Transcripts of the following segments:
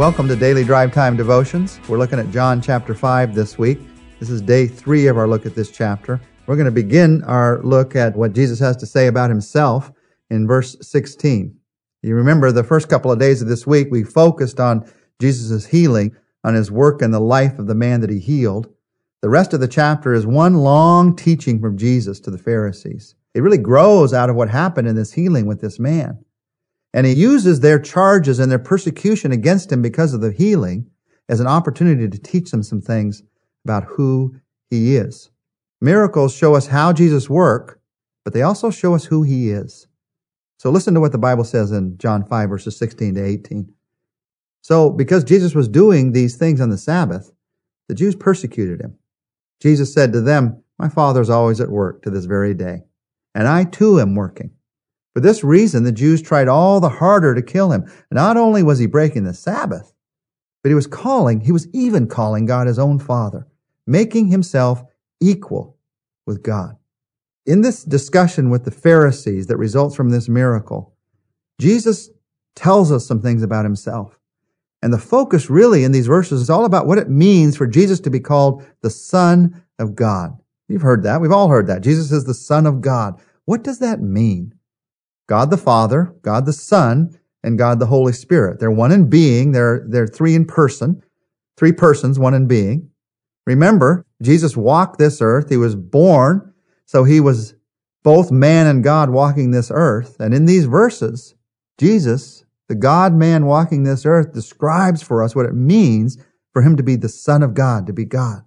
Welcome to Daily Drive Time Devotions. We're looking at John chapter 5 this week. This is day three of our look at this chapter. We're going to begin our look at what Jesus has to say about himself in verse 16. You remember the first couple of days of this week, we focused on Jesus' healing, on his work and the life of the man that he healed. The rest of the chapter is one long teaching from Jesus to the Pharisees. It really grows out of what happened in this healing with this man. And he uses their charges and their persecution against him because of the healing as an opportunity to teach them some things about who he is. Miracles show us how Jesus worked, but they also show us who he is. So listen to what the Bible says in John 5 verses 16 to 18. So because Jesus was doing these things on the Sabbath, the Jews persecuted him. Jesus said to them, My Father is always at work to this very day, and I too am working. For this reason, the Jews tried all the harder to kill him. Not only was he breaking the Sabbath, but he was calling, he was even calling God his own Father, making himself equal with God. In this discussion with the Pharisees that results from this miracle, Jesus tells us some things about himself. And the focus really in these verses is all about what it means for Jesus to be called the Son of God. You've heard that. We've all heard that. Jesus is the Son of God. What does that mean? God the Father, God the Son, and God the Holy Spirit. They're one in being. They're, they're three in person. Three persons, one in being. Remember, Jesus walked this earth. He was born. So he was both man and God walking this earth. And in these verses, Jesus, the God man walking this earth, describes for us what it means for him to be the Son of God, to be God.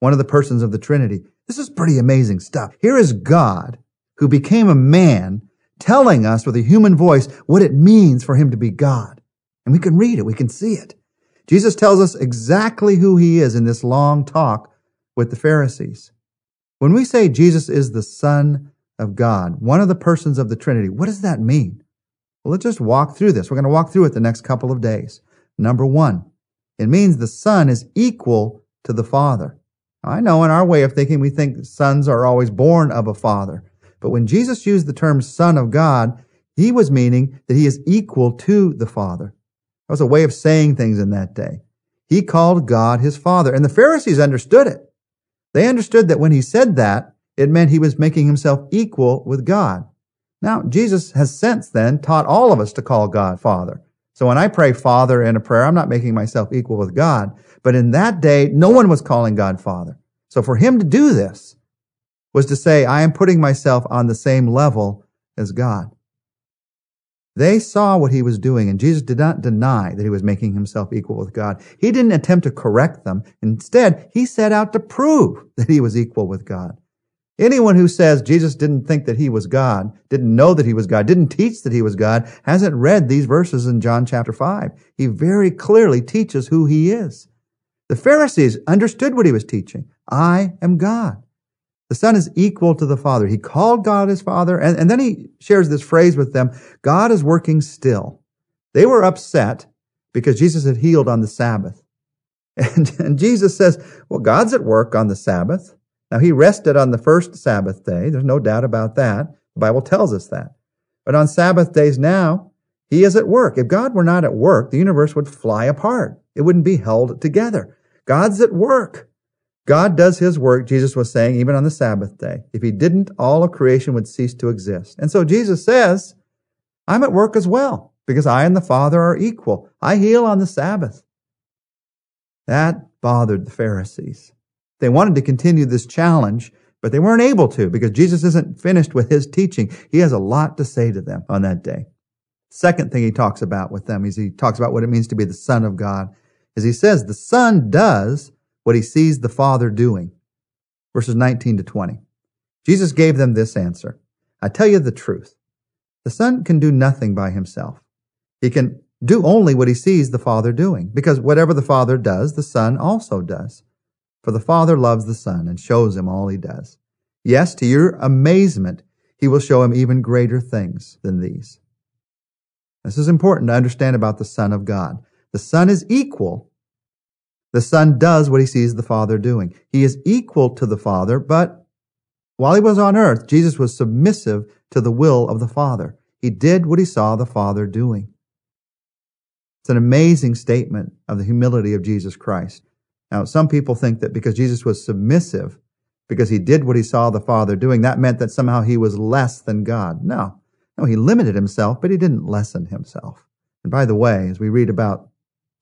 One of the persons of the Trinity. This is pretty amazing stuff. Here is God who became a man telling us with a human voice what it means for him to be God. And we can read it. We can see it. Jesus tells us exactly who he is in this long talk with the Pharisees. When we say Jesus is the Son of God, one of the persons of the Trinity, what does that mean? Well, let's just walk through this. We're going to walk through it the next couple of days. Number one, it means the Son is equal to the Father. I know in our way of thinking, we think sons are always born of a father. But when Jesus used the term Son of God, he was meaning that he is equal to the Father. That was a way of saying things in that day. He called God his Father, and the Pharisees understood it. They understood that when he said that, it meant he was making himself equal with God. Now, Jesus has since then taught all of us to call God Father. So when I pray Father in a prayer, I'm not making myself equal with God. But in that day, no one was calling God Father. So for him to do this, was to say, I am putting myself on the same level as God. They saw what he was doing, and Jesus did not deny that he was making himself equal with God. He didn't attempt to correct them. Instead, he set out to prove that he was equal with God. Anyone who says Jesus didn't think that he was God, didn't know that he was God, didn't teach that he was God, hasn't read these verses in John chapter 5. He very clearly teaches who he is. The Pharisees understood what he was teaching. I am God. The Son is equal to the Father. He called God his Father, and, and then he shares this phrase with them God is working still. They were upset because Jesus had healed on the Sabbath. And, and Jesus says, Well, God's at work on the Sabbath. Now, he rested on the first Sabbath day. There's no doubt about that. The Bible tells us that. But on Sabbath days now, he is at work. If God were not at work, the universe would fly apart. It wouldn't be held together. God's at work. God does his work, Jesus was saying, even on the Sabbath day. If he didn't, all of creation would cease to exist. And so Jesus says, I'm at work as well because I and the Father are equal. I heal on the Sabbath. That bothered the Pharisees. They wanted to continue this challenge, but they weren't able to because Jesus isn't finished with his teaching. He has a lot to say to them on that day. Second thing he talks about with them is he talks about what it means to be the Son of God. As he says, the Son does what he sees the Father doing. Verses 19 to 20. Jesus gave them this answer. I tell you the truth. The Son can do nothing by himself. He can do only what he sees the Father doing, because whatever the Father does, the Son also does. For the Father loves the Son and shows him all he does. Yes, to your amazement, he will show him even greater things than these. This is important to understand about the Son of God. The Son is equal the Son does what he sees the Father doing. He is equal to the Father, but while he was on earth, Jesus was submissive to the will of the Father. He did what he saw the Father doing. It's an amazing statement of the humility of Jesus Christ. Now, some people think that because Jesus was submissive, because he did what he saw the Father doing, that meant that somehow he was less than God. No. No, he limited himself, but he didn't lessen himself. And by the way, as we read about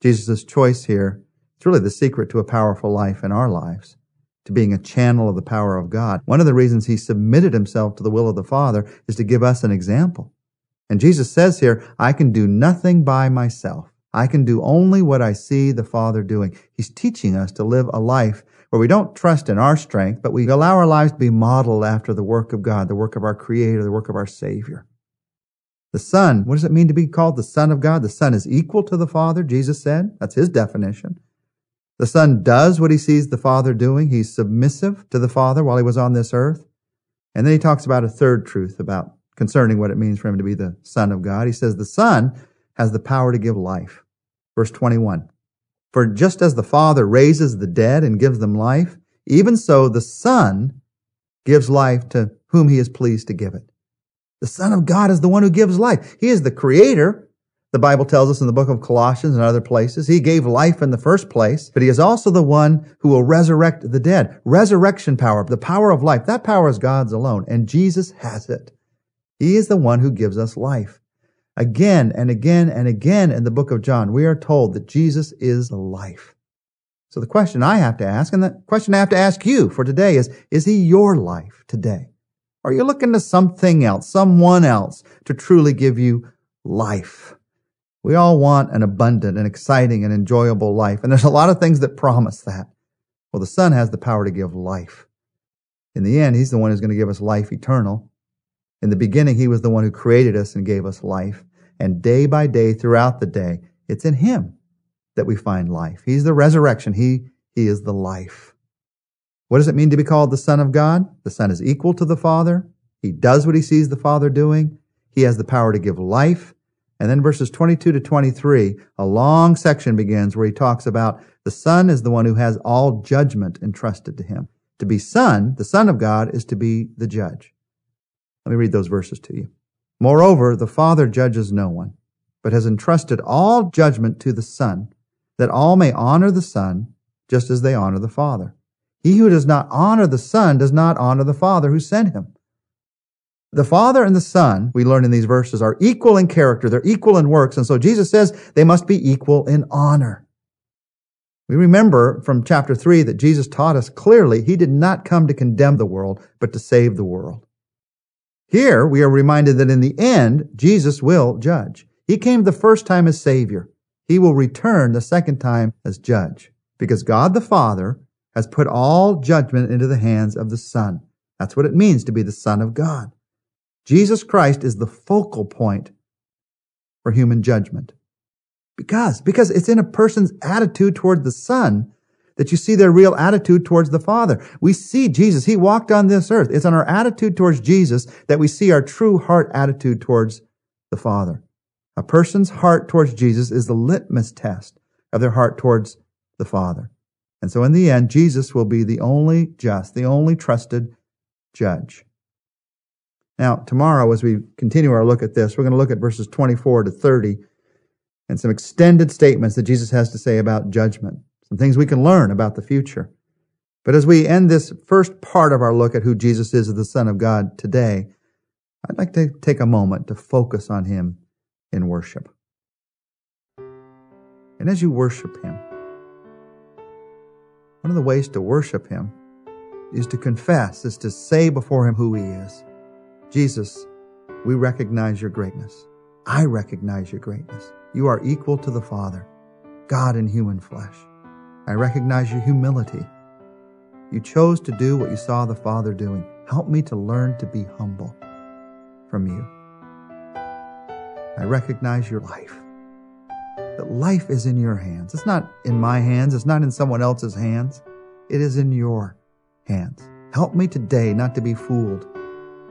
Jesus' choice here, it's really the secret to a powerful life in our lives, to being a channel of the power of God. One of the reasons he submitted himself to the will of the Father is to give us an example. And Jesus says here, I can do nothing by myself. I can do only what I see the Father doing. He's teaching us to live a life where we don't trust in our strength, but we allow our lives to be modeled after the work of God, the work of our Creator, the work of our Savior. The Son, what does it mean to be called the Son of God? The Son is equal to the Father, Jesus said. That's his definition. The Son does what he sees the Father doing. He's submissive to the Father while he was on this earth. And then he talks about a third truth about concerning what it means for him to be the Son of God. He says the Son has the power to give life. Verse 21. For just as the Father raises the dead and gives them life, even so the Son gives life to whom he is pleased to give it. The Son of God is the one who gives life. He is the creator. The Bible tells us in the book of Colossians and other places, he gave life in the first place, but he is also the one who will resurrect the dead. Resurrection power, the power of life, that power is God's alone, and Jesus has it. He is the one who gives us life. Again and again and again in the book of John, we are told that Jesus is life. So the question I have to ask, and the question I have to ask you for today is, is he your life today? Are you looking to something else, someone else to truly give you life? We all want an abundant and exciting and enjoyable life, and there's a lot of things that promise that. Well, the Son has the power to give life. In the end, He's the one who's going to give us life eternal. In the beginning, He was the one who created us and gave us life. And day by day, throughout the day, it's in Him that we find life. He's the resurrection. He, he is the life. What does it mean to be called the Son of God? The Son is equal to the Father. He does what he sees the Father doing. He has the power to give life. And then verses 22 to 23, a long section begins where he talks about the Son is the one who has all judgment entrusted to him. To be Son, the Son of God, is to be the judge. Let me read those verses to you. Moreover, the Father judges no one, but has entrusted all judgment to the Son, that all may honor the Son just as they honor the Father. He who does not honor the Son does not honor the Father who sent him. The Father and the Son, we learn in these verses, are equal in character. They're equal in works. And so Jesus says they must be equal in honor. We remember from chapter 3 that Jesus taught us clearly he did not come to condemn the world, but to save the world. Here we are reminded that in the end, Jesus will judge. He came the first time as Savior. He will return the second time as judge because God the Father has put all judgment into the hands of the Son. That's what it means to be the Son of God. Jesus Christ is the focal point for human judgment. Because, because it's in a person's attitude toward the Son that you see their real attitude towards the Father. We see Jesus. He walked on this earth. It's on our attitude towards Jesus that we see our true heart attitude towards the Father. A person's heart towards Jesus is the litmus test of their heart towards the Father. And so in the end, Jesus will be the only just, the only trusted judge. Now, tomorrow, as we continue our look at this, we're going to look at verses 24 to 30 and some extended statements that Jesus has to say about judgment some things we can learn about the future. But as we end this first part of our look at who Jesus is as the Son of God today, I'd like to take a moment to focus on Him in worship. And as you worship Him, one of the ways to worship Him is to confess, is to say before Him who He is. Jesus, we recognize your greatness. I recognize your greatness. You are equal to the Father, God in human flesh. I recognize your humility. You chose to do what you saw the Father doing. Help me to learn to be humble from you. I recognize your life. That life is in your hands. It's not in my hands. It's not in someone else's hands. It is in your hands. Help me today not to be fooled,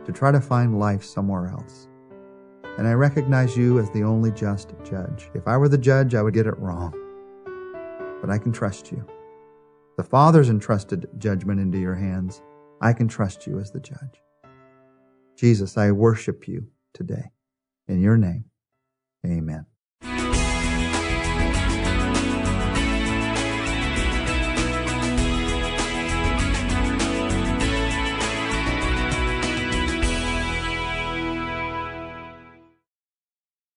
to try to find life somewhere else. And I recognize you as the only just judge. If I were the judge, I would get it wrong but I can trust you. The Father's entrusted judgment into your hands. I can trust you as the judge. Jesus, I worship you today. In your name, amen.